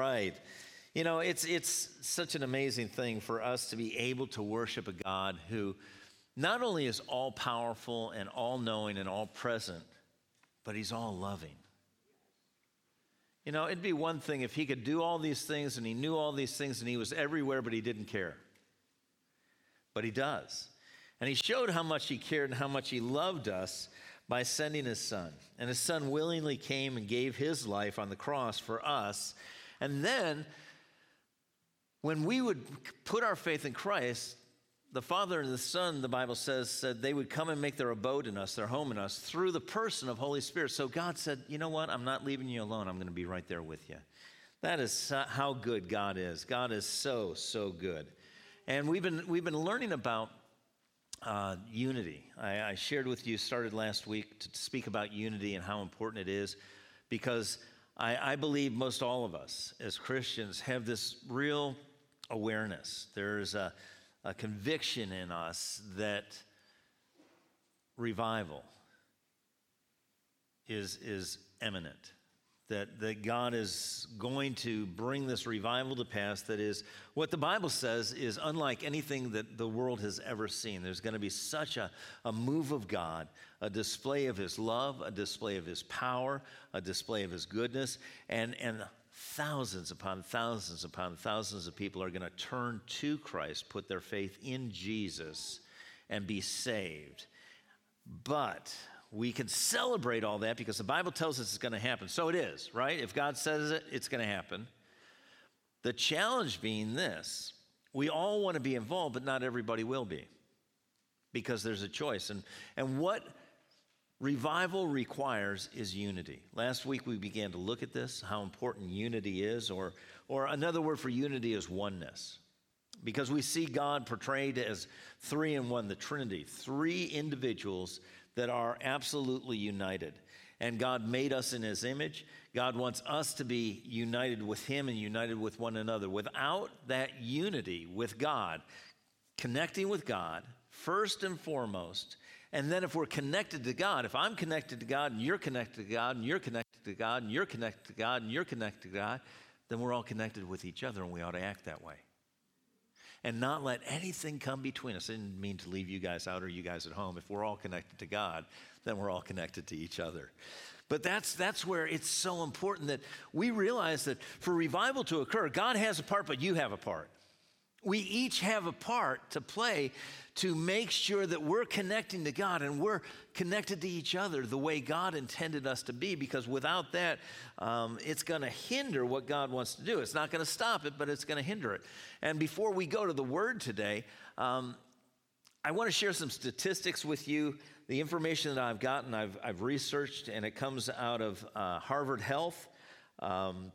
Right. You know, it's, it's such an amazing thing for us to be able to worship a God who not only is all powerful and all knowing and all present, but he's all loving. You know, it'd be one thing if he could do all these things and he knew all these things and he was everywhere, but he didn't care. But he does. And he showed how much he cared and how much he loved us by sending his son. And his son willingly came and gave his life on the cross for us. And then, when we would put our faith in Christ, the Father and the Son, the Bible says, said they would come and make their abode in us, their home in us, through the person of Holy Spirit. So God said, You know what? I'm not leaving you alone. I'm going to be right there with you. That is how good God is. God is so, so good. And we've been, we've been learning about uh, unity. I, I shared with you, started last week to speak about unity and how important it is because I, I believe most all of us as Christians have this real awareness. There's a, a conviction in us that revival is, is imminent that, that God is going to bring this revival to pass that is what the Bible says is unlike anything that the world has ever seen. There's going to be such a, a move of God, a display of His love, a display of His power, a display of His goodness, and, and thousands upon thousands upon thousands of people are going to turn to Christ, put their faith in Jesus, and be saved. But we can celebrate all that because the Bible tells us it's going to happen. So it is, right? If God says it, it's going to happen. The challenge being this we all want to be involved, but not everybody will be because there's a choice. And, and what revival requires is unity. Last week we began to look at this, how important unity is, or, or another word for unity is oneness. Because we see God portrayed as three in one, the Trinity, three individuals that are absolutely united. And God made us in His image. God wants us to be united with Him and united with one another. Without that unity with God, connecting with God, first and foremost, and then if we're connected to God, if I'm connected to God and you're connected to God and you're connected to God and you're connected to God and you're connected to God, then we're all connected with each other and we ought to act that way and not let anything come between us. I didn't mean to leave you guys out or you guys at home. If we're all connected to God, then we're all connected to each other. But that's, that's where it's so important that we realize that for revival to occur, God has a part, but you have a part. We each have a part to play to make sure that we're connecting to God and we're connected to each other the way God intended us to be, because without that, um, it's going to hinder what God wants to do. It's not going to stop it, but it's going to hinder it. And before we go to the word today, um, I want to share some statistics with you. The information that I've gotten, I've, I've researched, and it comes out of uh, Harvard Health, um,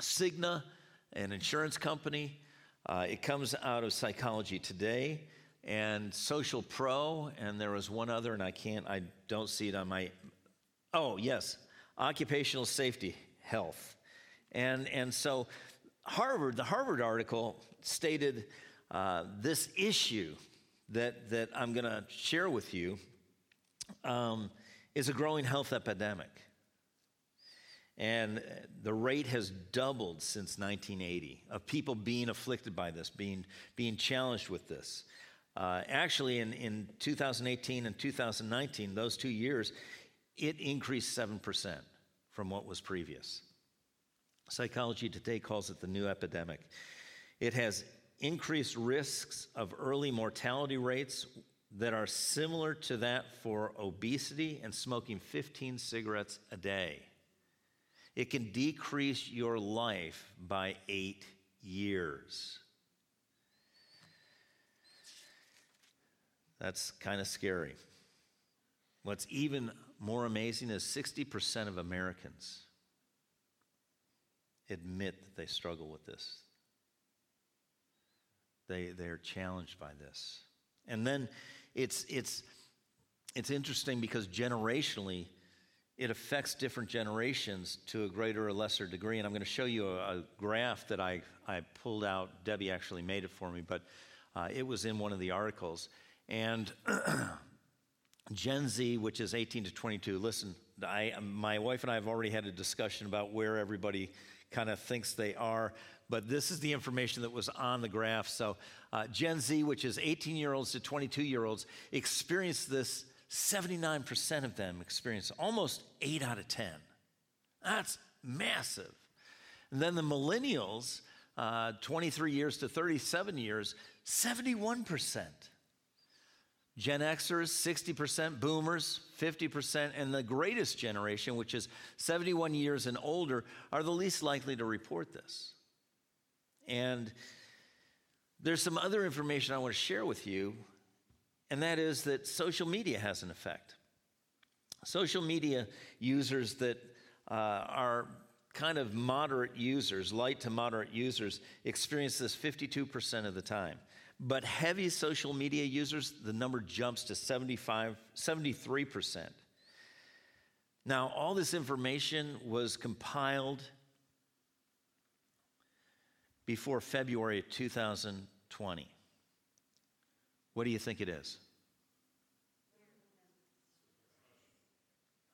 Cigna, an insurance company. Uh, it comes out of Psychology Today and Social Pro, and there was one other, and I can't, I don't see it on my. Oh, yes, Occupational Safety Health. And, and so Harvard, the Harvard article stated uh, this issue that, that I'm going to share with you um, is a growing health epidemic. And the rate has doubled since 1980 of people being afflicted by this, being, being challenged with this. Uh, actually, in, in 2018 and 2019, those two years, it increased 7% from what was previous. Psychology Today calls it the new epidemic. It has increased risks of early mortality rates that are similar to that for obesity and smoking 15 cigarettes a day. It can decrease your life by eight years. That's kind of scary. What's even more amazing is 60% of Americans admit that they struggle with this. They, they're challenged by this. And then it's, it's, it's interesting because generationally, it affects different generations to a greater or lesser degree. And I'm going to show you a, a graph that I, I pulled out. Debbie actually made it for me, but uh, it was in one of the articles. And Gen Z, which is 18 to 22, listen, I, my wife and I have already had a discussion about where everybody kind of thinks they are. But this is the information that was on the graph. So, uh, Gen Z, which is 18 year olds to 22 year olds, experienced this. 79% of them experience almost 8 out of 10. That's massive. And then the millennials, uh, 23 years to 37 years, 71%. Gen Xers, 60%, boomers, 50%, and the greatest generation, which is 71 years and older, are the least likely to report this. And there's some other information I want to share with you, and that is that social media has an effect. Social media users that uh, are kind of moderate users, light to moderate users, experience this 52% of the time. But heavy social media users, the number jumps to 75, 73%. Now, all this information was compiled before February 2020. What do you think it is?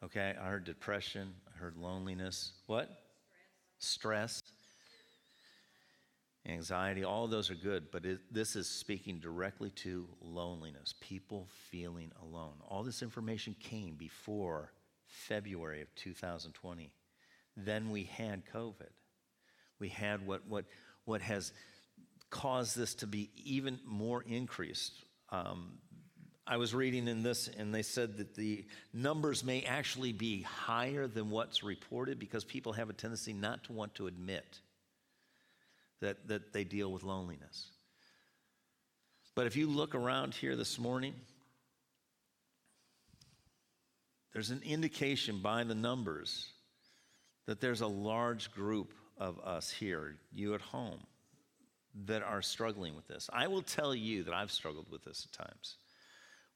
Okay, I heard depression, I heard loneliness. What? Stress. Stress anxiety, all those are good, but it, this is speaking directly to loneliness, people feeling alone. All this information came before February of 2020. Then we had COVID. We had what, what, what has caused this to be even more increased. Um, I was reading in this, and they said that the numbers may actually be higher than what's reported because people have a tendency not to want to admit that, that they deal with loneliness. But if you look around here this morning, there's an indication by the numbers that there's a large group of us here, you at home, that are struggling with this. I will tell you that I've struggled with this at times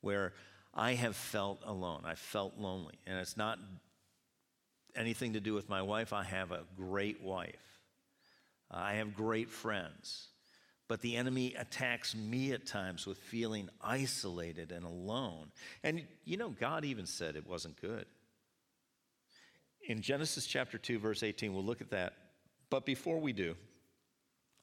where I have felt alone. I felt lonely. And it's not anything to do with my wife. I have a great wife. I have great friends. But the enemy attacks me at times with feeling isolated and alone. And you know, God even said it wasn't good. In Genesis chapter 2, verse 18, we'll look at that. But before we do,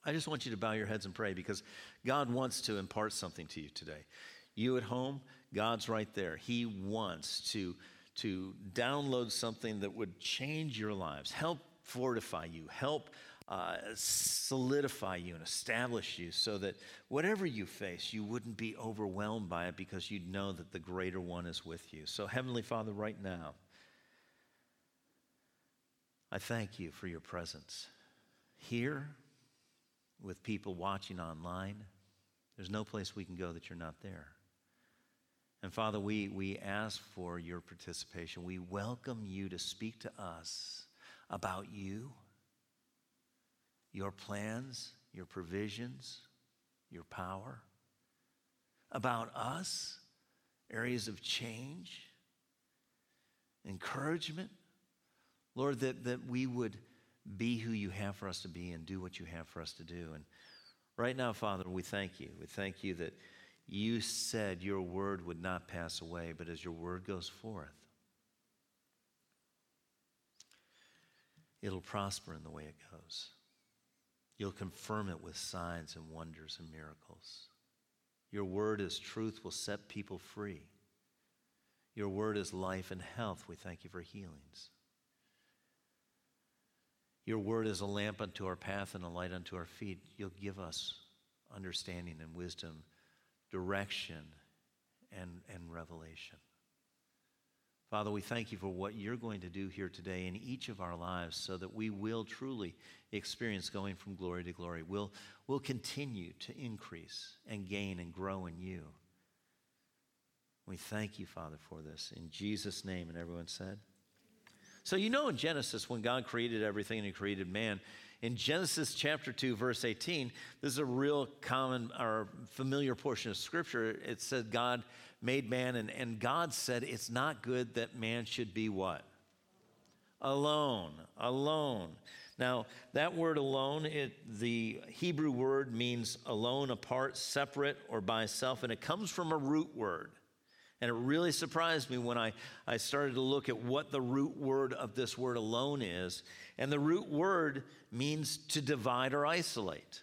I just want you to bow your heads and pray because God wants to impart something to you today. You at home, God's right there. He wants to, to download something that would change your lives, help fortify you, help uh, solidify you and establish you so that whatever you face, you wouldn't be overwhelmed by it because you'd know that the greater one is with you. So, Heavenly Father, right now, I thank you for your presence here with people watching online. There's no place we can go that you're not there. And Father, we, we ask for your participation. We welcome you to speak to us about you your plans, your provisions, your power, about us, areas of change, encouragement. Lord, that, that we would be who you have for us to be and do what you have for us to do. And right now, Father, we thank you. We thank you that you said your word would not pass away, but as your word goes forth, it'll prosper in the way it goes. You'll confirm it with signs and wonders and miracles. Your word as truth will set people free. Your word is life and health. We thank you for healings. Your word is a lamp unto our path and a light unto our feet. You'll give us understanding and wisdom, direction, and, and revelation. Father, we thank you for what you're going to do here today in each of our lives so that we will truly experience going from glory to glory. We'll, we'll continue to increase and gain and grow in you. We thank you, Father, for this. In Jesus' name, and everyone said. So, you know, in Genesis, when God created everything and He created man, in Genesis chapter 2, verse 18, this is a real common or familiar portion of Scripture. It said God made man, and, and God said it's not good that man should be what? Alone. Alone. Now, that word alone, it, the Hebrew word means alone, apart, separate, or by self, and it comes from a root word. And it really surprised me when I, I started to look at what the root word of this word alone is. And the root word means to divide or isolate.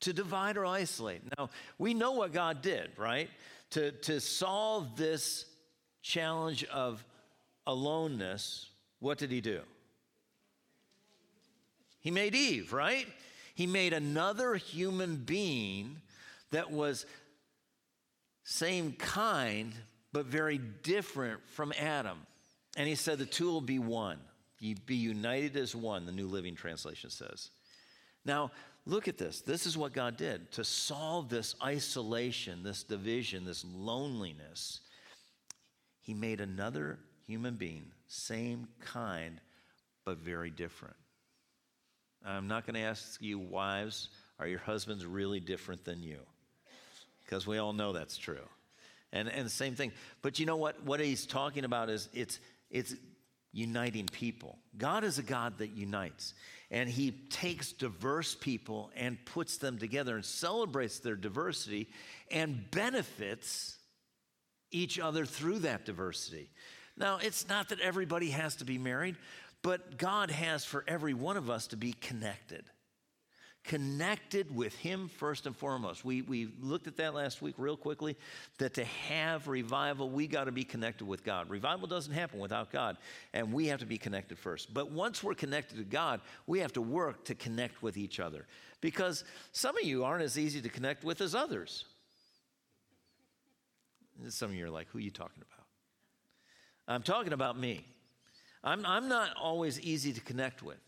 To divide or isolate. Now, we know what God did, right? To, to solve this challenge of aloneness, what did he do? He made Eve, right? He made another human being that was same kind, but very different from Adam. And he said the two will be one. You be united as one, the New Living Translation says. Now, look at this. This is what God did to solve this isolation, this division, this loneliness. He made another human being, same kind, but very different. I'm not going to ask you, wives, are your husbands really different than you? Because we all know that's true. And, and the same thing. But you know what? What he's talking about is it's, it's uniting people. God is a God that unites. And he takes diverse people and puts them together and celebrates their diversity and benefits each other through that diversity. Now, it's not that everybody has to be married, but God has for every one of us to be connected. Connected with Him first and foremost. We, we looked at that last week real quickly that to have revival, we got to be connected with God. Revival doesn't happen without God, and we have to be connected first. But once we're connected to God, we have to work to connect with each other because some of you aren't as easy to connect with as others. Some of you are like, who are you talking about? I'm talking about me. I'm, I'm not always easy to connect with,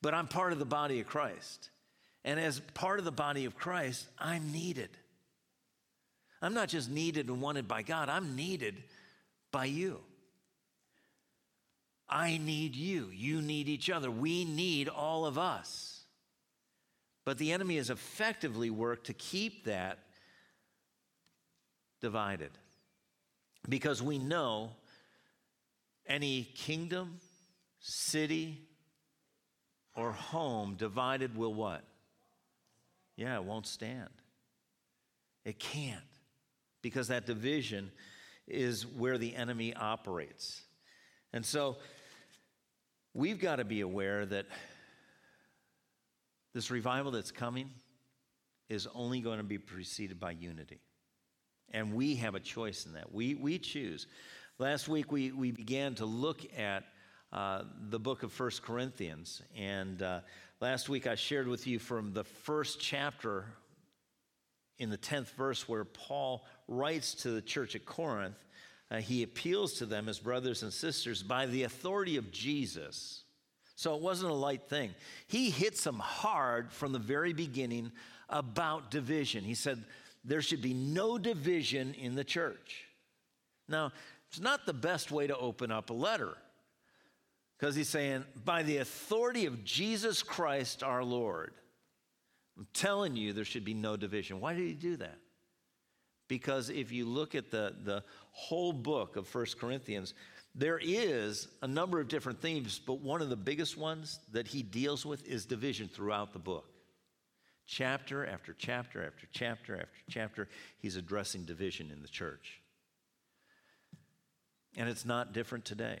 but I'm part of the body of Christ. And as part of the body of Christ, I'm needed. I'm not just needed and wanted by God, I'm needed by you. I need you. You need each other. We need all of us. But the enemy has effectively worked to keep that divided because we know any kingdom, city, or home divided will what? Yeah, it won't stand. It can't because that division is where the enemy operates. And so we've got to be aware that this revival that's coming is only going to be preceded by unity. And we have a choice in that. We, we choose. Last week, we, we began to look at uh, the book of First Corinthians. And uh, last week, I shared with you from the first chapter in the 10th verse where Paul writes to the church at Corinth. Uh, he appeals to them as brothers and sisters by the authority of Jesus. So it wasn't a light thing. He hits them hard from the very beginning about division. He said, There should be no division in the church. Now, it's not the best way to open up a letter because he's saying, by the authority of Jesus Christ our Lord, I'm telling you there should be no division. Why did he do that? Because if you look at the, the whole book of First Corinthians, there is a number of different themes, but one of the biggest ones that he deals with is division throughout the book. Chapter after chapter after chapter after chapter, he's addressing division in the church. And it's not different today.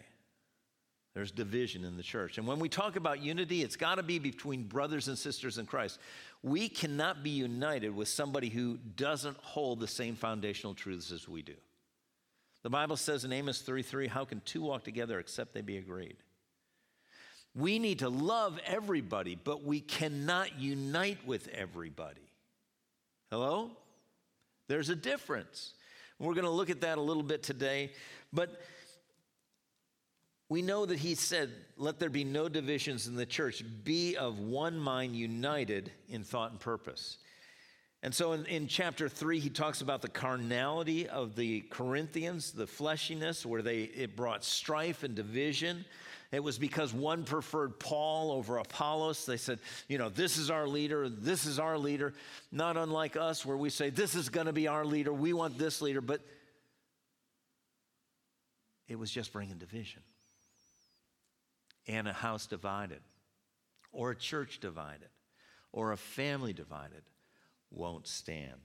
There's division in the church. And when we talk about unity, it's got to be between brothers and sisters in Christ. We cannot be united with somebody who doesn't hold the same foundational truths as we do. The Bible says in Amos 3:3, how can two walk together except they be agreed? We need to love everybody, but we cannot unite with everybody. Hello? There's a difference. We're going to look at that a little bit today. But we know that he said, Let there be no divisions in the church, be of one mind, united in thought and purpose. And so in, in, chapter three, he talks about the carnality of the Corinthians, the fleshiness, where they, it brought strife and division. It was because one preferred Paul over Apollos. They said, you know, this is our leader, this is our leader. Not unlike us, where we say, this is going to be our leader, we want this leader. But it was just bringing division. And a house divided, or a church divided, or a family divided won't stand.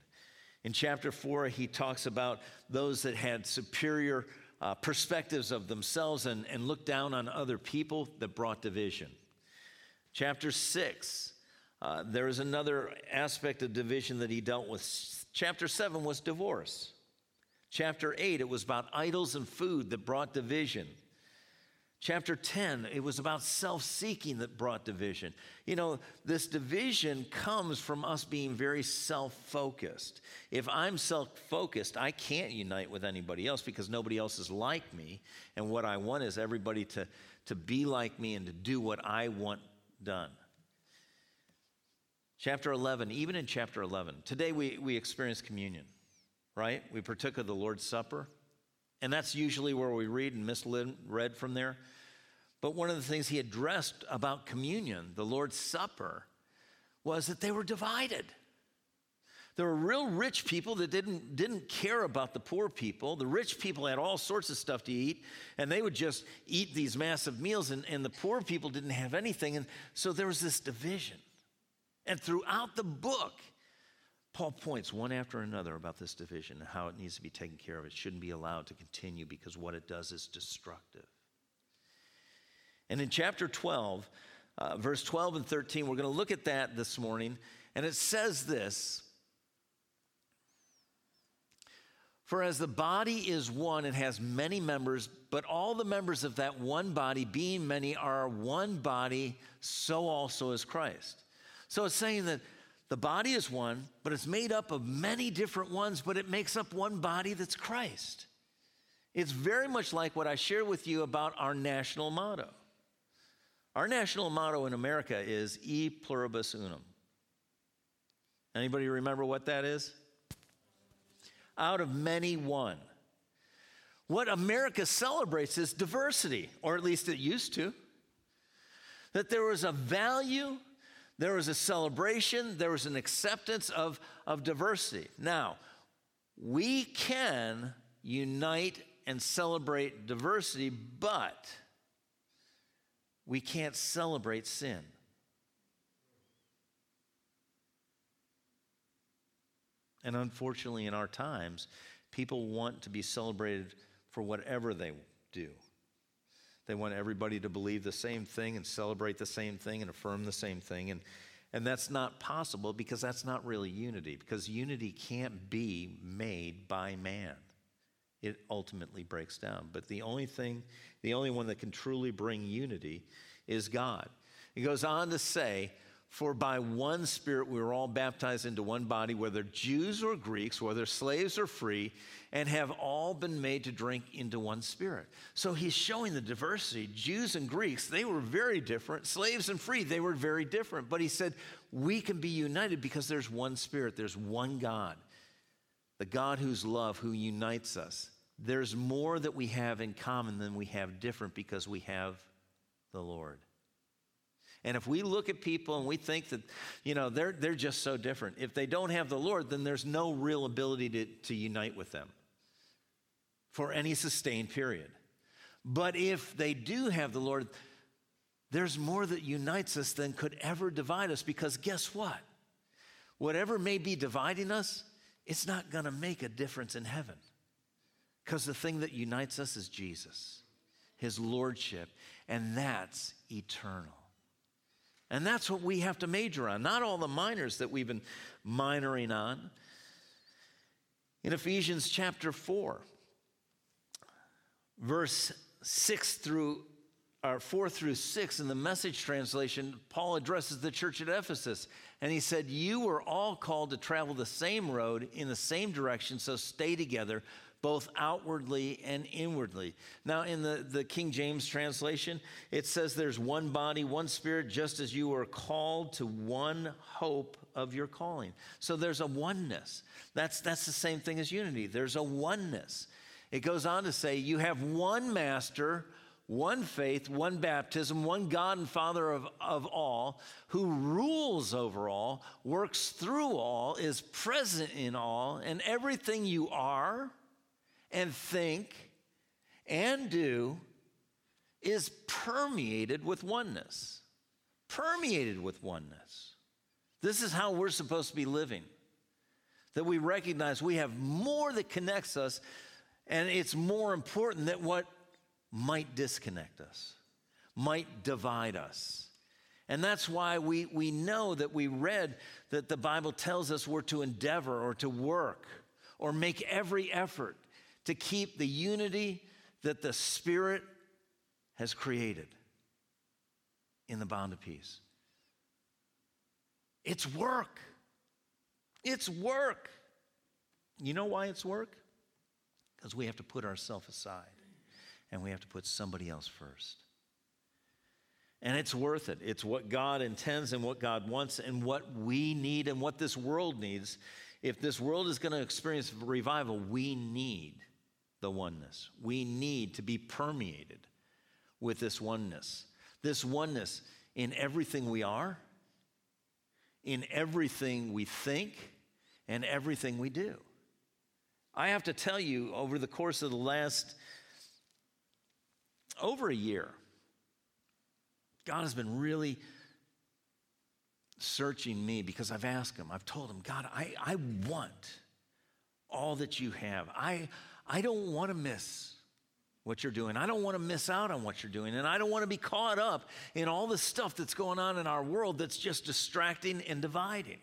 In chapter four, he talks about those that had superior uh, perspectives of themselves and, and looked down on other people that brought division. Chapter six, uh, there is another aspect of division that he dealt with. Chapter seven was divorce. Chapter eight, it was about idols and food that brought division. Chapter 10, it was about self seeking that brought division. You know, this division comes from us being very self focused. If I'm self focused, I can't unite with anybody else because nobody else is like me. And what I want is everybody to, to be like me and to do what I want done. Chapter 11, even in chapter 11, today we, we experience communion, right? We partook of the Lord's Supper. And that's usually where we read, and Miss Lynn read from there. But one of the things he addressed about communion, the Lord's Supper, was that they were divided. There were real rich people that didn't, didn't care about the poor people. The rich people had all sorts of stuff to eat, and they would just eat these massive meals, and, and the poor people didn't have anything. And so there was this division. And throughout the book, Paul points one after another about this division and how it needs to be taken care of. It shouldn't be allowed to continue because what it does is destructive. And in chapter 12, uh, verse 12 and 13, we're going to look at that this morning. And it says this For as the body is one and has many members, but all the members of that one body, being many, are one body, so also is Christ. So it's saying that the body is one, but it's made up of many different ones, but it makes up one body that's Christ. It's very much like what I shared with you about our national motto. Our national motto in America is E pluribus unum. Anybody remember what that is? Out of many, one. What America celebrates is diversity, or at least it used to. That there was a value, there was a celebration, there was an acceptance of, of diversity. Now, we can unite and celebrate diversity, but we can't celebrate sin. And unfortunately, in our times, people want to be celebrated for whatever they do. They want everybody to believe the same thing and celebrate the same thing and affirm the same thing. And, and that's not possible because that's not really unity, because unity can't be made by man it ultimately breaks down. But the only thing, the only one that can truly bring unity is God. He goes on to say, For by one Spirit we were all baptized into one body, whether Jews or Greeks, whether slaves or free, and have all been made to drink into one Spirit. So he's showing the diversity. Jews and Greeks, they were very different. Slaves and free, they were very different. But he said, We can be united because there's one Spirit, there's one God the God whose love, who unites us. There's more that we have in common than we have different because we have the Lord. And if we look at people and we think that, you know, they're, they're just so different, if they don't have the Lord, then there's no real ability to, to unite with them for any sustained period. But if they do have the Lord, there's more that unites us than could ever divide us because guess what? Whatever may be dividing us, it's not going to make a difference in heaven. Because the thing that unites us is Jesus, his lordship, and that's eternal. And that's what we have to major on, not all the minors that we've been minoring on. In Ephesians chapter 4, verse 6 through or 4 through 6 in the message translation, Paul addresses the church at Ephesus. And he said, You were all called to travel the same road in the same direction, so stay together, both outwardly and inwardly. Now, in the, the King James translation, it says there's one body, one spirit, just as you are called to one hope of your calling. So there's a oneness. That's, that's the same thing as unity. There's a oneness. It goes on to say, You have one master one faith, one baptism, one God and Father of, of all, who rules over all, works through all, is present in all, and everything you are and think and do is permeated with oneness. Permeated with oneness. This is how we're supposed to be living. that we recognize we have more that connects us, and it's more important than what might disconnect us, might divide us. And that's why we, we know that we read that the Bible tells us we're to endeavor or to work or make every effort to keep the unity that the Spirit has created in the bond of peace. It's work. It's work. You know why it's work? Because we have to put ourselves aside and we have to put somebody else first. And it's worth it. It's what God intends and what God wants and what we need and what this world needs. If this world is going to experience revival, we need the oneness. We need to be permeated with this oneness. This oneness in everything we are, in everything we think, and everything we do. I have to tell you, over the course of the last over a year, God has been really searching me because I've asked him, I've told him, God, I, I want all that you have. I, I don't want to miss what you're doing. I don't want to miss out on what you're doing. And I don't want to be caught up in all the stuff that's going on in our world that's just distracting and dividing.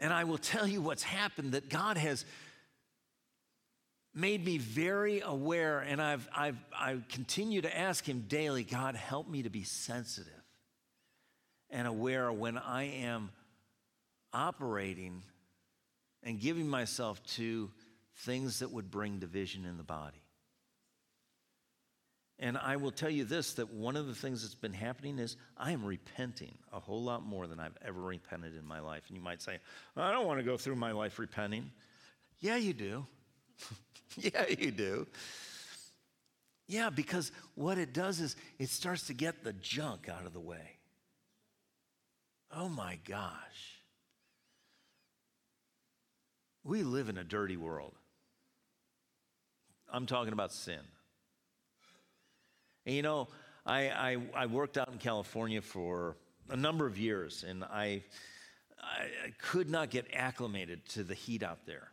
And I will tell you what's happened that God has made me very aware, and I've, I've, I continue to ask Him daily God, help me to be sensitive and aware when I am operating and giving myself to things that would bring division in the body. And I will tell you this that one of the things that's been happening is I am repenting a whole lot more than I've ever repented in my life. And you might say, I don't want to go through my life repenting. Yeah, you do. yeah, you do. Yeah, because what it does is it starts to get the junk out of the way. Oh my gosh. We live in a dirty world. I'm talking about sin. And you know, I, I, I, worked out in California for a number of years, and I, I could not get acclimated to the heat out there.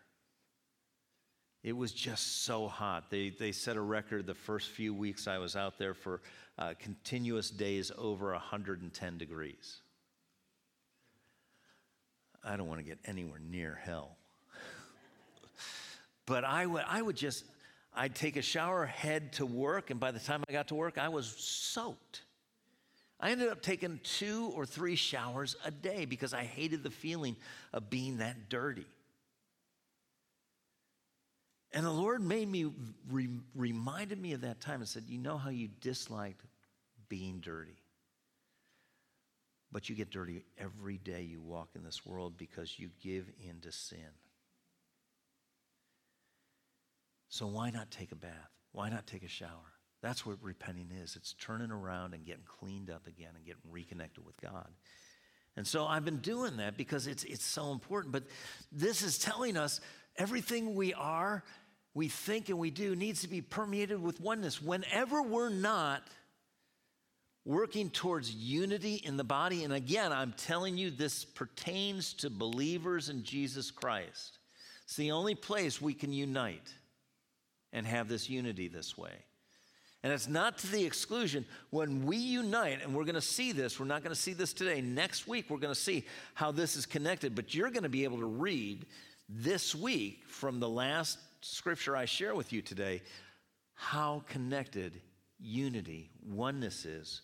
It was just so hot. They, they set a record the first few weeks I was out there for uh, continuous days over 110 degrees. I don't want to get anywhere near hell. But I would, I would just, I'd take a shower, head to work, and by the time I got to work, I was soaked. I ended up taking two or three showers a day because I hated the feeling of being that dirty. And the Lord made me, re- reminded me of that time and said, You know how you disliked being dirty? But you get dirty every day you walk in this world because you give in to sin. So why not take a bath? Why not take a shower? That's what repenting is. It's turning around and getting cleaned up again and getting reconnected with God. And so I've been doing that because it's, it's so important. But this is telling us everything we are, we think, and we do needs to be permeated with oneness. Whenever we're not working towards unity in the body, and again, I'm telling you, this pertains to believers in Jesus Christ. It's the only place we can unite and have this unity this way. And it's not to the exclusion. When we unite, and we're going to see this, we're not going to see this today. Next week, we're going to see how this is connected. But you're going to be able to read this week from the last scripture I share with you today how connected unity, oneness is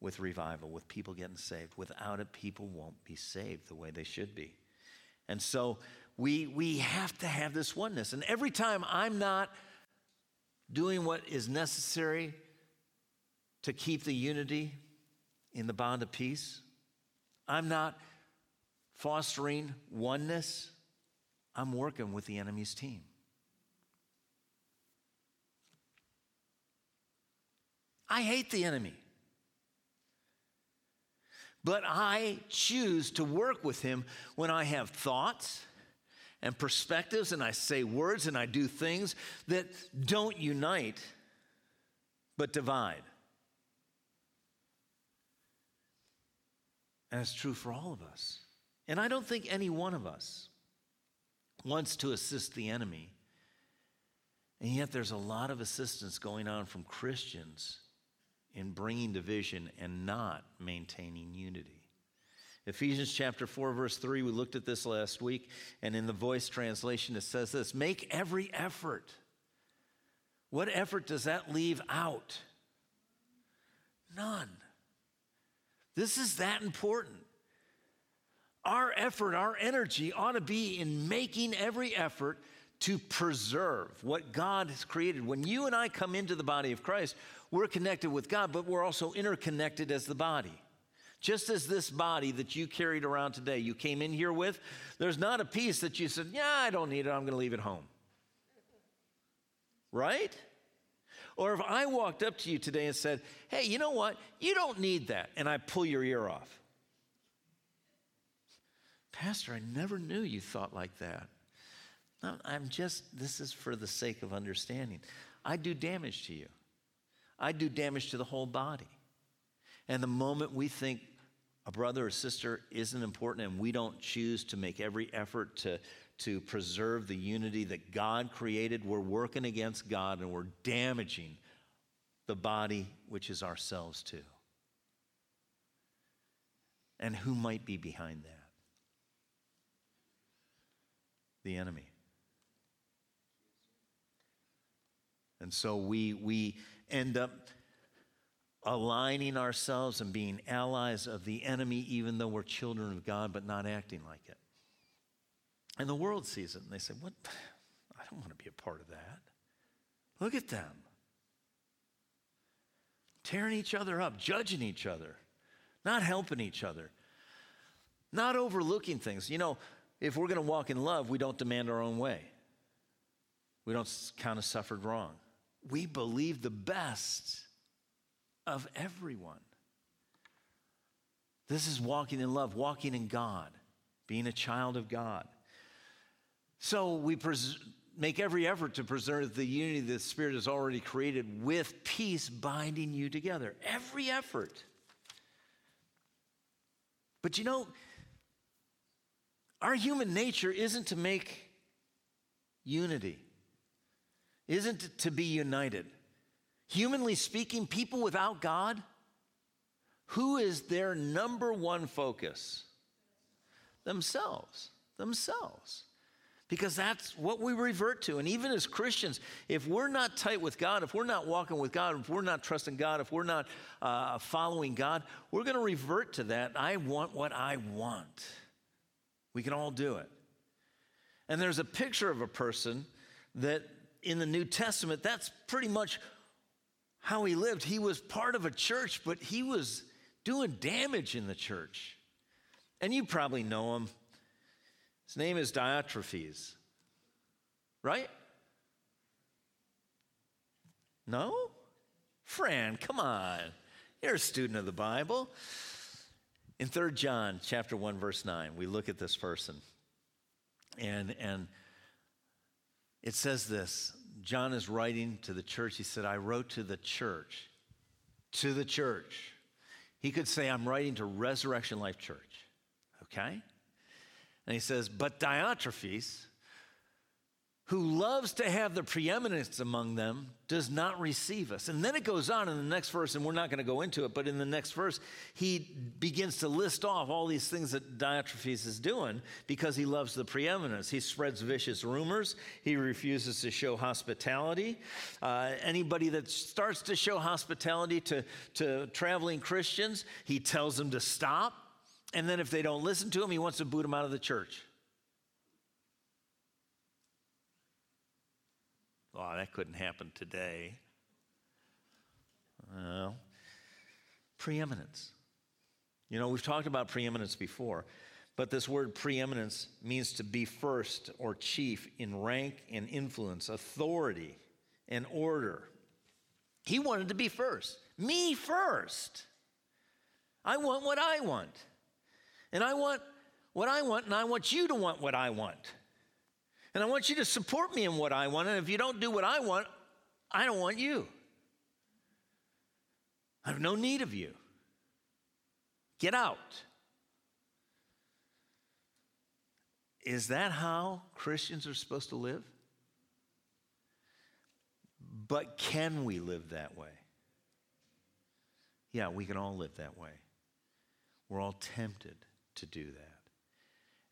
with revival, with people getting saved. Without it, people won't be saved the way they should be. And so we, we have to have this oneness. And every time I'm not doing what is necessary to keep the unity in the bond of peace. I'm not fostering oneness. I'm working with the enemy's team. I hate the enemy. But I choose to work with him when I have thoughts and perspectives, and I say words and I do things that don't unite, but divide. And it's true for all of us. And I don't think any one of us wants to assist the enemy. And yet, there's a lot of assistance going on from Christians in bringing division and not maintaining unity. Ephesians chapter 4, verse 3, we looked at this last week, and in the voice translation, it says this Make every effort. What effort does that leave out? None. This is that important. Our effort, our energy ought to be in making every effort to preserve what God has created. When you and I come into the body of Christ, we're connected with God, but we're also interconnected as the body. Just as this body that you carried around today, you came in here with, there's not a piece that you said, Yeah, I don't need it, I'm going to leave it home. Right? Or if I walked up to you today and said, Hey, you know what? You don't need that, and I pull your ear off. Pastor, I never knew you thought like that. I'm just, this is for the sake of understanding. I do damage to you, I do damage to the whole body. And the moment we think a brother or sister isn't important and we don't choose to make every effort to, to preserve the unity that God created, we're working against God and we're damaging the body, which is ourselves too. And who might be behind that? The enemy. And so we, we end up aligning ourselves and being allies of the enemy, even though we're children of God, but not acting like it. And the world sees it and they say, What? I don't want to be a part of that. Look at them. Tearing each other up, judging each other, not helping each other, not overlooking things. You know, if we're going to walk in love, we don't demand our own way. We don't count as suffered wrong. We believe the best of everyone. This is walking in love, walking in God, being a child of God. So we pres- make every effort to preserve the unity the Spirit has already created with peace binding you together. Every effort. But you know, our human nature isn't to make unity, isn't to be united. Humanly speaking, people without God, who is their number one focus? Themselves. Themselves. Because that's what we revert to. And even as Christians, if we're not tight with God, if we're not walking with God, if we're not trusting God, if we're not uh, following God, we're going to revert to that. I want what I want. We can all do it. And there's a picture of a person that in the New Testament, that's pretty much how he lived. He was part of a church, but he was doing damage in the church. And you probably know him. His name is Diotrephes, right? No? Fran, come on. You're a student of the Bible. In 3 John chapter 1 verse 9, we look at this person. And and it says this, John is writing to the church. He said, I wrote to the church. To the church. He could say, I'm writing to Resurrection Life Church. Okay? And he says, But Diotrephes, who loves to have the preeminence among them, does not receive us. And then it goes on in the next verse, and we're not going to go into it, but in the next verse, he begins to list off all these things that Diotrephes is doing because he loves the preeminence. He spreads vicious rumors, he refuses to show hospitality. Uh, anybody that starts to show hospitality to, to traveling Christians, he tells them to stop. And then if they don't listen to him, he wants to boot them out of the church. Oh, that couldn't happen today. Well, preeminence. You know, we've talked about preeminence before, but this word preeminence means to be first or chief in rank and influence, authority and order. He wanted to be first. Me first. I want what I want. And I want what I want, and I want you to want what I want. And I want you to support me in what I want. And if you don't do what I want, I don't want you. I have no need of you. Get out. Is that how Christians are supposed to live? But can we live that way? Yeah, we can all live that way. We're all tempted to do that.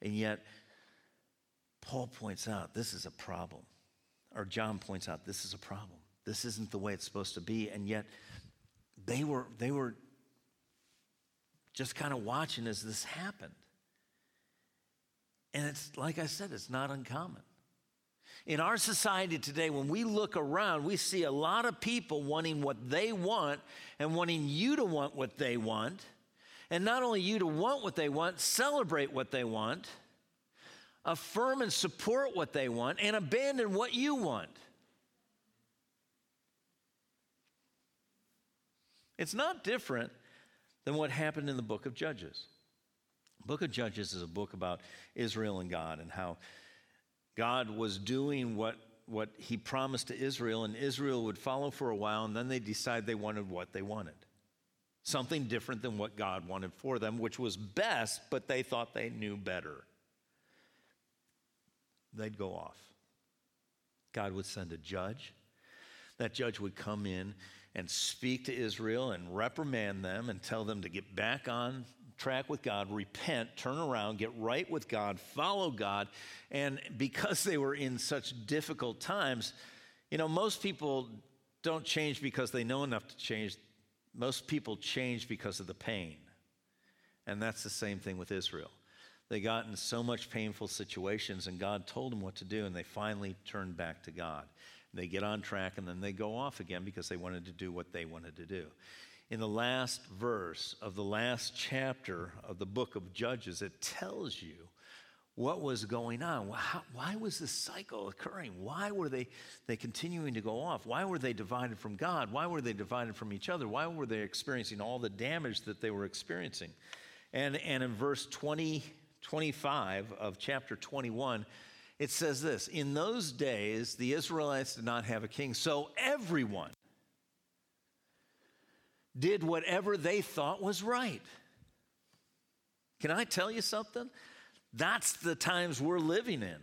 And yet, Paul points out this is a problem. Or John points out this is a problem. This isn't the way it's supposed to be. And yet, they were, they were just kind of watching as this happened. And it's, like I said, it's not uncommon. In our society today, when we look around, we see a lot of people wanting what they want and wanting you to want what they want. And not only you to want what they want, celebrate what they want, affirm and support what they want, and abandon what you want. It's not different than what happened in the book of Judges. The book of Judges is a book about Israel and God and how God was doing what, what he promised to Israel, and Israel would follow for a while, and then they decide they wanted what they wanted. Something different than what God wanted for them, which was best, but they thought they knew better. They'd go off. God would send a judge. That judge would come in and speak to Israel and reprimand them and tell them to get back on track with God, repent, turn around, get right with God, follow God. And because they were in such difficult times, you know, most people don't change because they know enough to change. Most people change because of the pain. And that's the same thing with Israel. They got in so much painful situations, and God told them what to do, and they finally turned back to God. They get on track, and then they go off again because they wanted to do what they wanted to do in the last verse of the last chapter of the book of Judges, it tells you what was going on. Why, was this cycle occurring? Why were they, they continuing to go off? Why were they divided from God? Why were they divided from each other? Why were they experiencing all the damage that they were experiencing? And, and in verse 20, 25 of chapter 21, it says this In those days, the Israelites did not have a king, so everyone did whatever they thought was right. Can I tell you something? That's the times we're living in.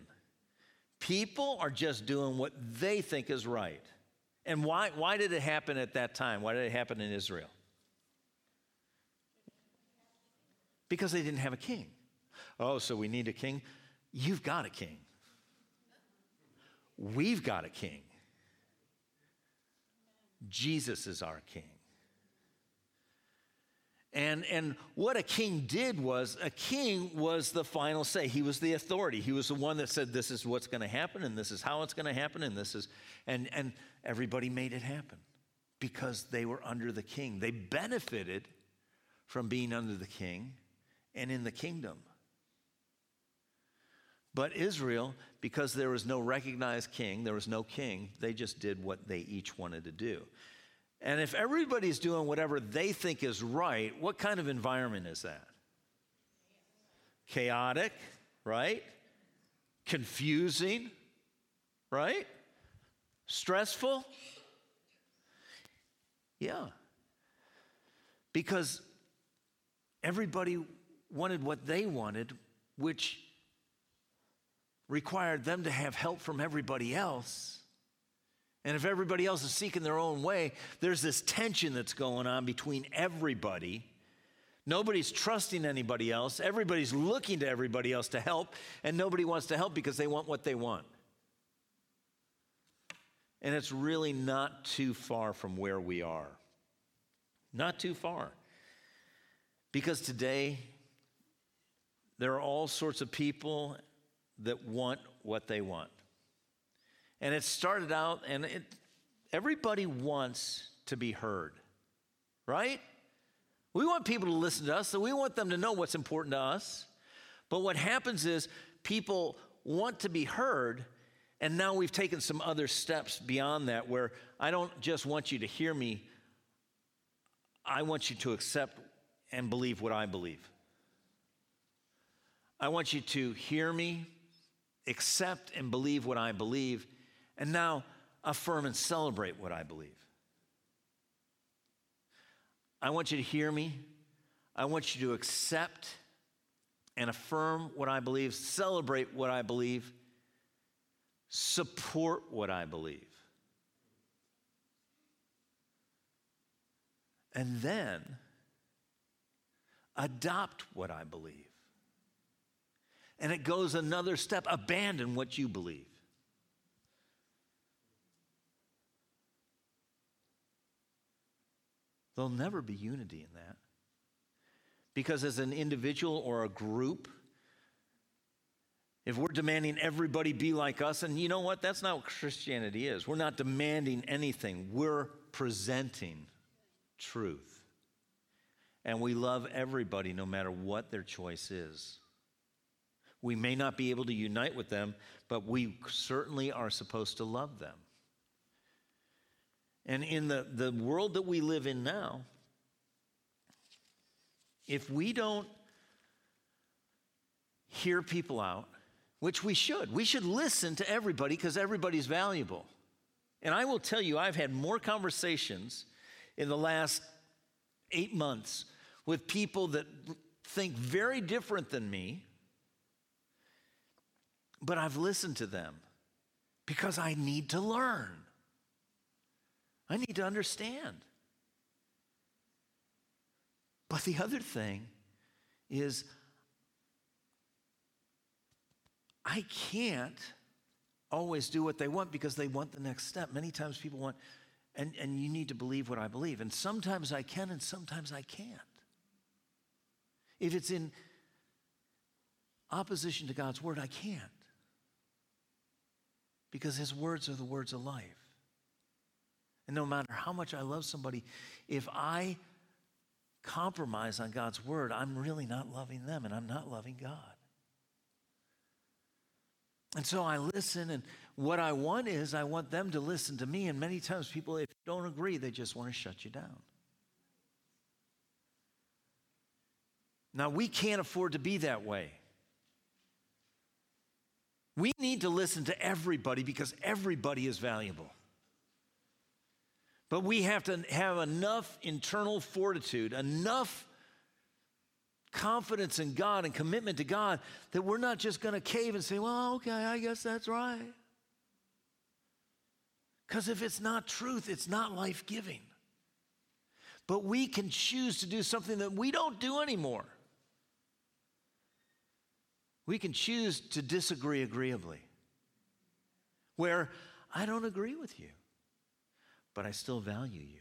People are just doing what they think is right. And why, why did it happen at that time? Why did it happen in Israel? Because they didn't have a king. Oh, so we need a king? You've got a king. We've got a king. Jesus is our king. And, and what a king did was a king was the final say. He was the authority. He was the one that said, This is what's going to happen, and this is how it's going to happen, and this is, and, and everybody made it happen because they were under the king. They benefited from being under the king and in the kingdom. But Israel, because there was no recognized king, there was no king, they just did what they each wanted to do. And if everybody's doing whatever they think is right, what kind of environment is that? Chaotic, right? Confusing, right? Stressful? Yeah. Because everybody wanted what they wanted, which required them to have help from everybody else. And if everybody else is seeking their own way, there's this tension that's going on between everybody. Nobody's trusting anybody else. Everybody's looking to everybody else to help, and nobody wants to help because they want what they want. And it's really not too far from where we are. Not too far. Because today, there are all sorts of people that want what they want. And it started out, and it, everybody wants to be heard, right? We want people to listen to us, so we want them to know what's important to us. But what happens is people want to be heard, and now we've taken some other steps beyond that where I don't just want you to hear me, I want you to accept and believe what I believe. I want you to hear me, accept and believe what I believe, and now affirm and celebrate what I believe. I want you to hear me. I want you to accept and affirm what I believe, celebrate what I believe, support what I believe. And then adopt what I believe. And it goes another step abandon what you believe. There'll never be unity in that. Because as an individual or a group, if we're demanding everybody be like us, and you know what? That's not what Christianity is. We're not demanding anything, we're presenting truth. And we love everybody no matter what their choice is. We may not be able to unite with them, but we certainly are supposed to love them. And in the, the world that we live in now, if we don't hear people out, which we should, we should listen to everybody because everybody's valuable. And I will tell you, I've had more conversations in the last eight months with people that think very different than me, but I've listened to them because I need to learn. I need to understand. But the other thing is, I can't always do what they want because they want the next step. Many times people want, and, and you need to believe what I believe. And sometimes I can, and sometimes I can't. If it's in opposition to God's word, I can't. Because his words are the words of life. And no matter how much I love somebody, if I compromise on God's word, I'm really not loving them and I'm not loving God. And so I listen, and what I want is I want them to listen to me. And many times, people, if you don't agree, they just want to shut you down. Now, we can't afford to be that way. We need to listen to everybody because everybody is valuable. But we have to have enough internal fortitude, enough confidence in God and commitment to God that we're not just going to cave and say, well, okay, I guess that's right. Because if it's not truth, it's not life giving. But we can choose to do something that we don't do anymore. We can choose to disagree agreeably, where I don't agree with you but I still value you.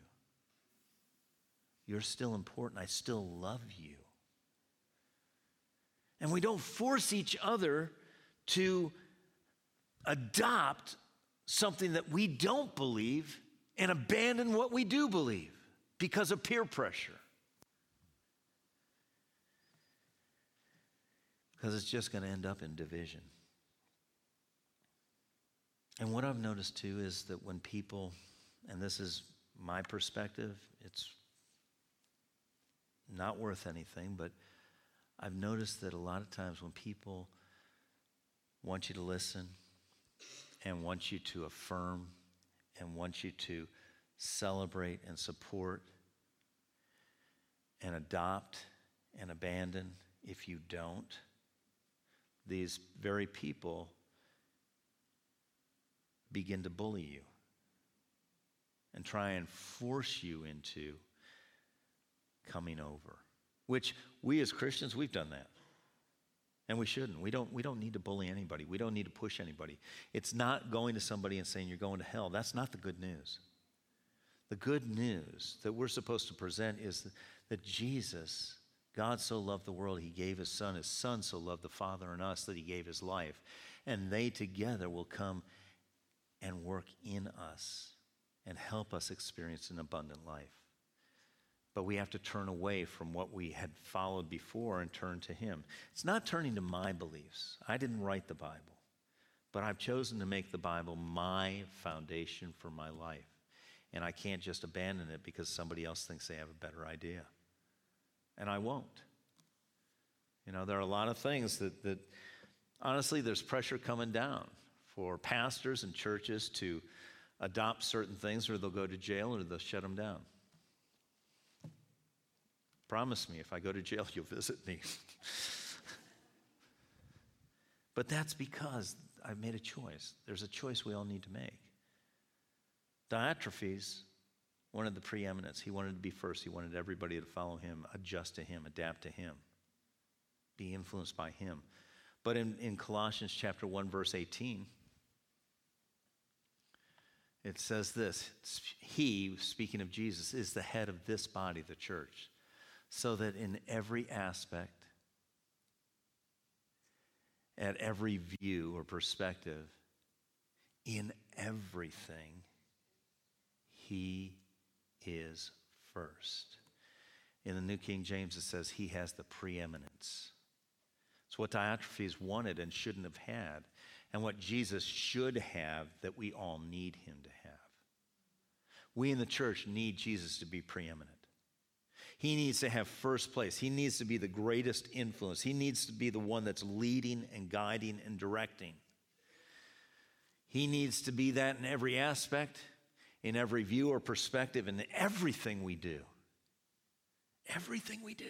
You're still important. I still love you. And we don't force each other to adopt something that we don't believe and abandon what we do believe because of peer pressure. Because it's just going to end up in division. And what I've noticed too is that when people and this is my perspective, it's not worth anything, but I've noticed that a lot of times when people want you to listen and want you to affirm and want you to celebrate and support and adopt and abandon if you don't, these very people begin to bully you and try and force you into coming over. Which we as Christians, we've done that. And we shouldn't. We don't, we don't need to bully anybody. We don't need to push anybody. It's not going to somebody and saying you're going to hell. That's not the good news. The good news that we're supposed to present is that Jesus, God so loved the world, he gave his son. His son so loved the Father and us that he gave his life. And they together will come and work in us and help us experience an abundant life. But we have to turn away from what we had followed before and turn to Him. It's not turning to my beliefs. I didn't write the Bible, but I've chosen to make the Bible my foundation for my life. And I can't just abandon it because somebody else thinks they have a better idea. And I won't. You know, there are a lot of things that, that honestly, there's pressure coming down for pastors and churches to adopt certain things or they'll go to jail or they'll shut them down. Promise me if I go to jail, you'll visit me. But that's because I've made a choice. There's a choice we all need to make. Diotrephes wanted the preeminence. He wanted to be first. He wanted everybody to follow him, adjust to him, adapt to him, be influenced by him. But in, in Colossians chapter 1, verse 18, it says this He, speaking of Jesus, is the head of this body, the church, so that in every aspect, at every view or perspective, in everything, He is first. In the New King James, it says He has the preeminence. It's what Diotrephes wanted and shouldn't have had and what Jesus should have that we all need him to have. We in the church need Jesus to be preeminent. He needs to have first place. He needs to be the greatest influence. He needs to be the one that's leading and guiding and directing. He needs to be that in every aspect, in every view or perspective, in everything we do. Everything we do.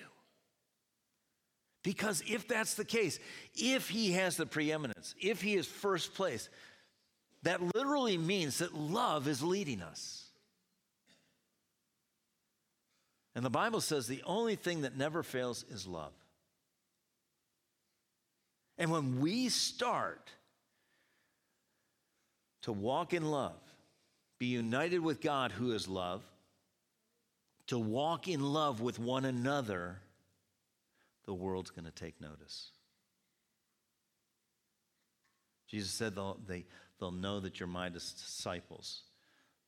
Because if that's the case, if he has the preeminence, if he is first place, that literally means that love is leading us. And the Bible says the only thing that never fails is love. And when we start to walk in love, be united with God who is love, to walk in love with one another, the world's going to take notice. Jesus said they'll, they, they'll know that you're my disciples.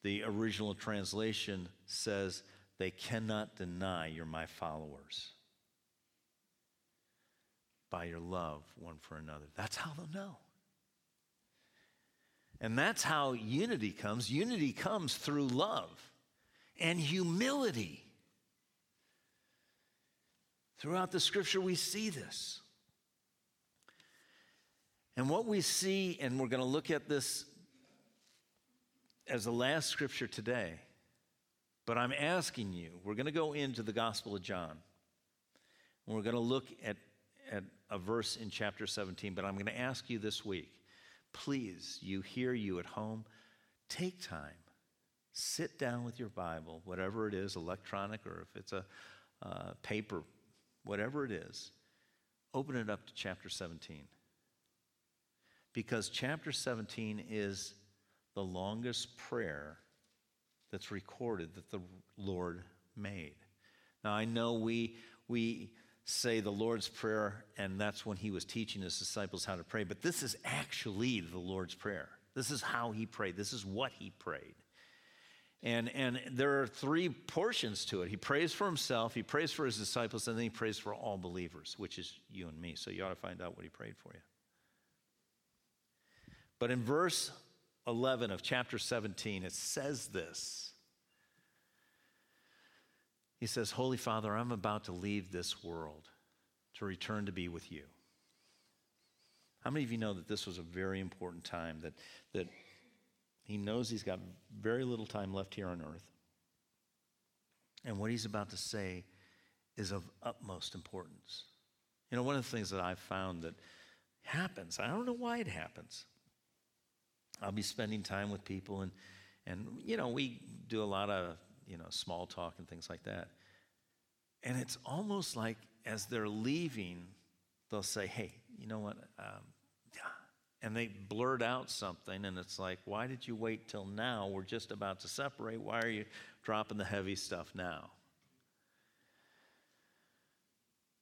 The original translation says, they cannot deny you're my followers by your love one for another. That's how they'll know. And that's how unity comes. Unity comes through love and humility. Throughout the scripture, we see this. And what we see, and we're going to look at this as the last scripture today, but I'm asking you, we're going to go into the Gospel of John. And we're going to look at, at a verse in chapter 17, but I'm going to ask you this week please, you hear you at home, take time, sit down with your Bible, whatever it is, electronic or if it's a uh, paper whatever it is, open it up to chapter 17. Because chapter 17 is the longest prayer that's recorded that the Lord made. Now, I know we, we say the Lord's Prayer, and that's when he was teaching his disciples how to pray, but this is actually the Lord's Prayer. This is how he prayed, this is what he prayed. And, and there are three portions to it. He prays for himself, he prays for his disciples, and then he prays for all believers, which is you and me. So you ought to find out what he prayed for you. But in verse 11 of chapter 17, it says this He says, Holy Father, I'm about to leave this world to return to be with you. How many of you know that this was a very important time, that, that he knows he's got very little time left here on earth. And what he's about to say is of utmost importance. You know, one of the things that I've found that happens, I don't know why it happens. I'll be spending time with people and and you know, we do a lot of, you know, small talk and things like that. And it's almost like as they're leaving, they'll say, "Hey, you know what? Um, and they blurt out something, and it's like, why did you wait till now? We're just about to separate. Why are you dropping the heavy stuff now?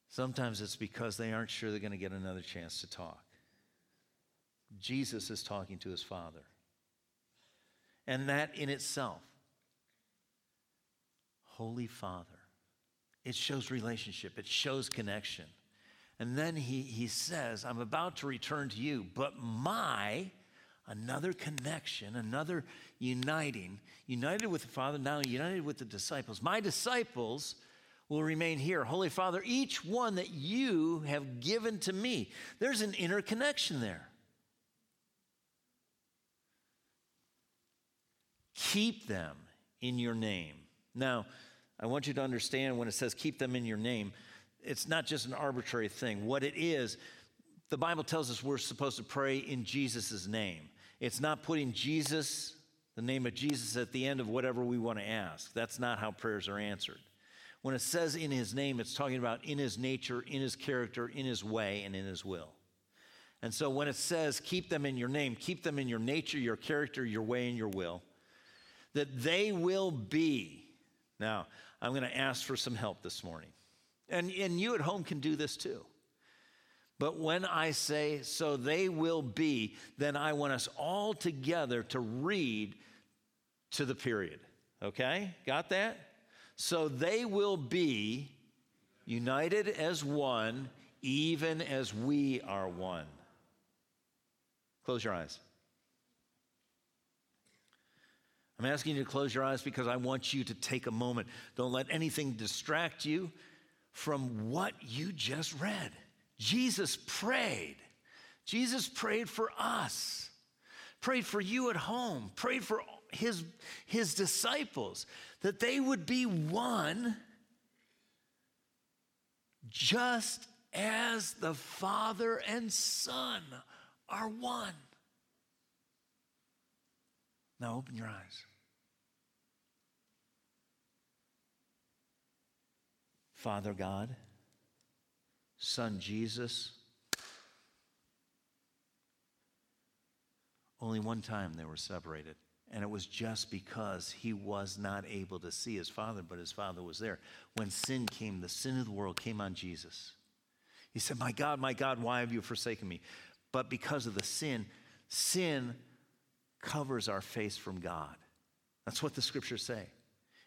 Sometimes it's because they aren't sure they're going to get another chance to talk. Jesus is talking to his Father. And that in itself, Holy Father, it shows relationship, it shows connection. And then he, he says, I'm about to return to you, but my, another connection, another uniting, united with the Father, now united with the disciples. My disciples will remain here. Holy Father, each one that you have given to me, there's an interconnection there. Keep them in your name. Now, I want you to understand when it says keep them in your name, it's not just an arbitrary thing. What it is, the Bible tells us we're supposed to pray in Jesus' name. It's not putting Jesus, the name of Jesus, at the end of whatever we want to ask. That's not how prayers are answered. When it says in his name, it's talking about in his nature, in his character, in his way, and in his will. And so when it says keep them in your name, keep them in your nature, your character, your way, and your will, that they will be. Now, I'm going to ask for some help this morning. And, and you at home can do this too. But when I say, so they will be, then I want us all together to read to the period. Okay? Got that? So they will be united as one, even as we are one. Close your eyes. I'm asking you to close your eyes because I want you to take a moment. Don't let anything distract you from what you just read. Jesus prayed. Jesus prayed for us, prayed for you at home, prayed for his, his disciples that they would be one just as the Father and Son are one. Now open your eyes. Father God, Son Jesus, only one time they were separated. And it was just because he was not able to see his father, but his father was there. When sin came, the sin of the world came on Jesus. He said, My God, my God, why have you forsaken me? But because of the sin, sin covers our face from God. That's what the scriptures say.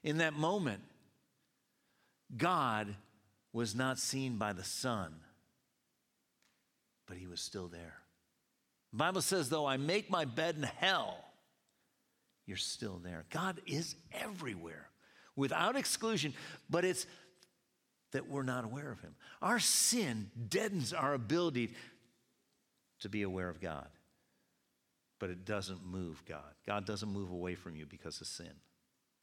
In that moment, God was not seen by the Son, but he was still there. The Bible says, though I make my bed in hell, you're still there. God is everywhere without exclusion, but it's that we're not aware of him. Our sin deadens our ability to be aware of God, but it doesn't move God. God doesn't move away from you because of sin,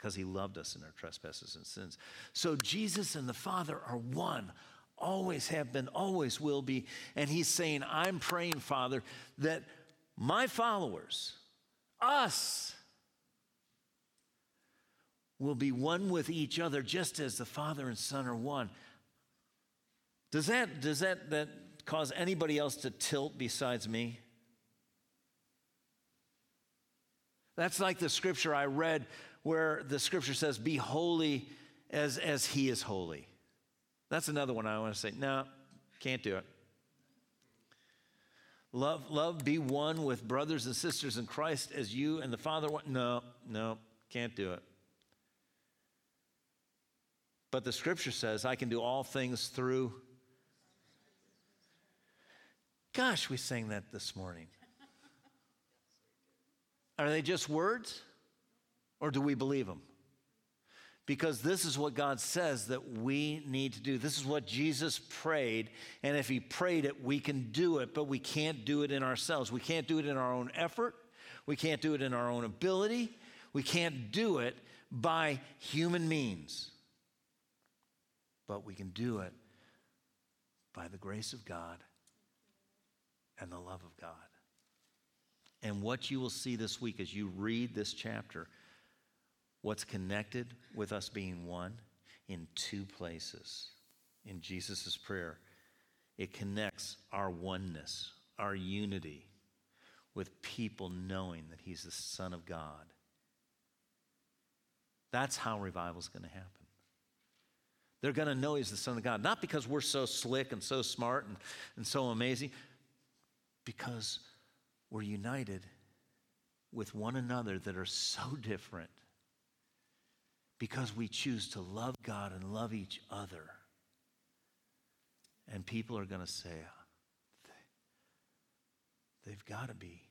because he loved us in our trespasses and sins. So Jesus and the Father are one. Always have been, always will be. And he's saying, I'm praying, Father, that my followers, us, will be one with each other just as the Father and Son are one. Does that, does that, that cause anybody else to tilt besides me? That's like the scripture I read where the scripture says, Be holy as, as he is holy. That's another one I want to say, No, can't do it. Love, love, be one with brothers and sisters in Christ as you and the Father. No, no, can't do it. But the scripture says, I can do all things through. Gosh, we sang that this morning. Are they just words? Or do we believe him? Because this is what God says that we need to do. This is what Jesus prayed. And if He prayed it, we can do it, but we can't do it in ourselves. We can't do it in our own effort. We can't do it in our own ability. We can't do it by human means but we can do it by the grace of God and the love of God. And what you will see this week as you read this chapter, what's connected with us being one in two places. In Jesus' prayer, it connects our oneness, our unity with people knowing that He's the Son of God. That's how revival is going to happen. They're going to know he's the Son of God. Not because we're so slick and so smart and, and so amazing, because we're united with one another that are so different. Because we choose to love God and love each other. And people are going to say, uh, they've got to be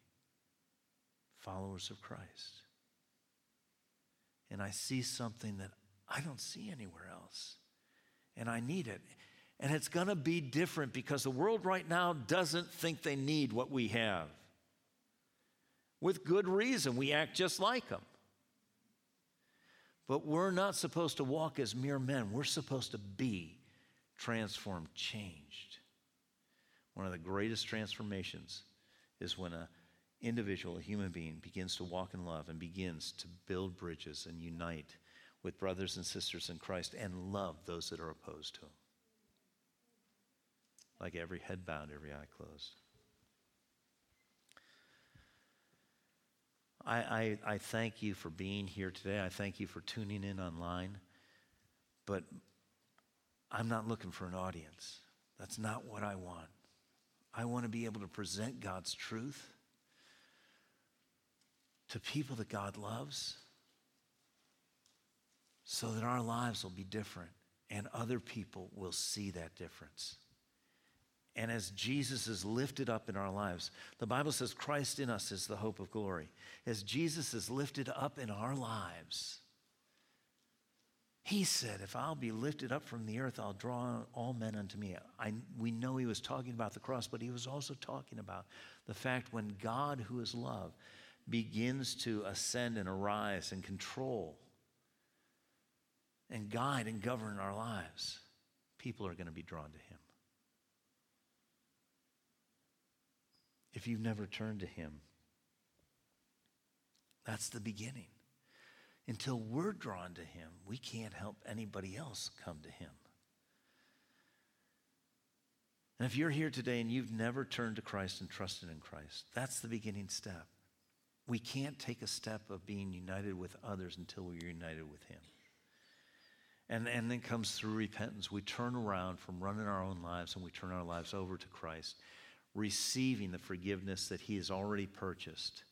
followers of Christ. And I see something that I don't see anywhere else and I need it. And it's going to be different because the world right now doesn't think they need what we have. With good reason, we act just like them. But we're not supposed to walk as mere men, we're supposed to be transformed, changed One of the greatest transformations is when an individual, a human being, begins to walk in love and begins to build bridges and unite with brothers and sisters in Christ and love those that are opposed to him. Like every head bowed, every eye closed. I, I, I thank you for being here today. I thank you for tuning in online. But I'm not looking for an audience. That's not what I want. I want to be able to present God's truth to people that God loves so that our lives will be different and other people will see that difference. And as Jesus is lifted up in our lives, the Bible says Christ in us is the hope of glory. As Jesus is lifted up in our lives, he said, If I'll be lifted up from the earth, I'll draw all men unto me. I, we know he was talking about the cross, but he was also talking about the fact when God, who is love, begins to ascend and arise and control and guide and govern our lives, people are going to be drawn to him. If you've never turned to him, that's the beginning until we're drawn to Him, we can't help anybody else come to Him. And if you're here today and you've never turned to Christ and trusted in Christ, that's the beginning step. We can't take a step of being united with others until we're united with Him. And, and then comes through repentance. We turn around from running our own lives and we turn our lives over to Christ, receiving the forgiveness that He has already purchased.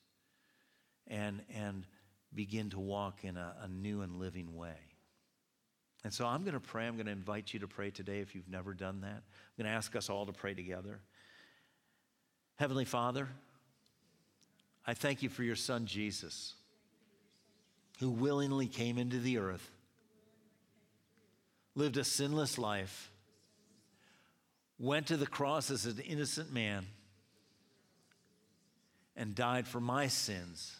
And, and begin to walk in a, a new and living way. And so I'm going to pray. I'm going to invite you to pray today if you've never done that. I'm going to ask us all to pray together. Heavenly Father, I thank you for your son Jesus, who willingly came into the earth, lived a sinless life, went to the cross as an innocent man, and died for my sins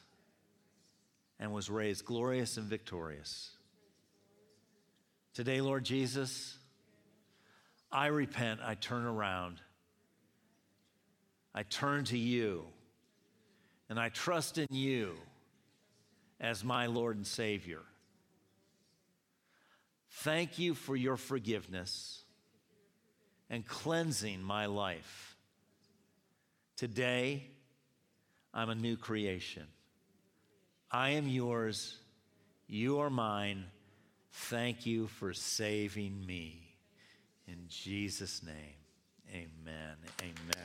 and was raised glorious and victorious. Today, Lord Jesus, I repent, I turn around. I turn to you, and I trust in you as my Lord and Savior. Thank you for your forgiveness and cleansing my life. Today, I'm a new creation. I am yours, you are mine. Thank you for saving me. In Jesus' name, amen. Amen.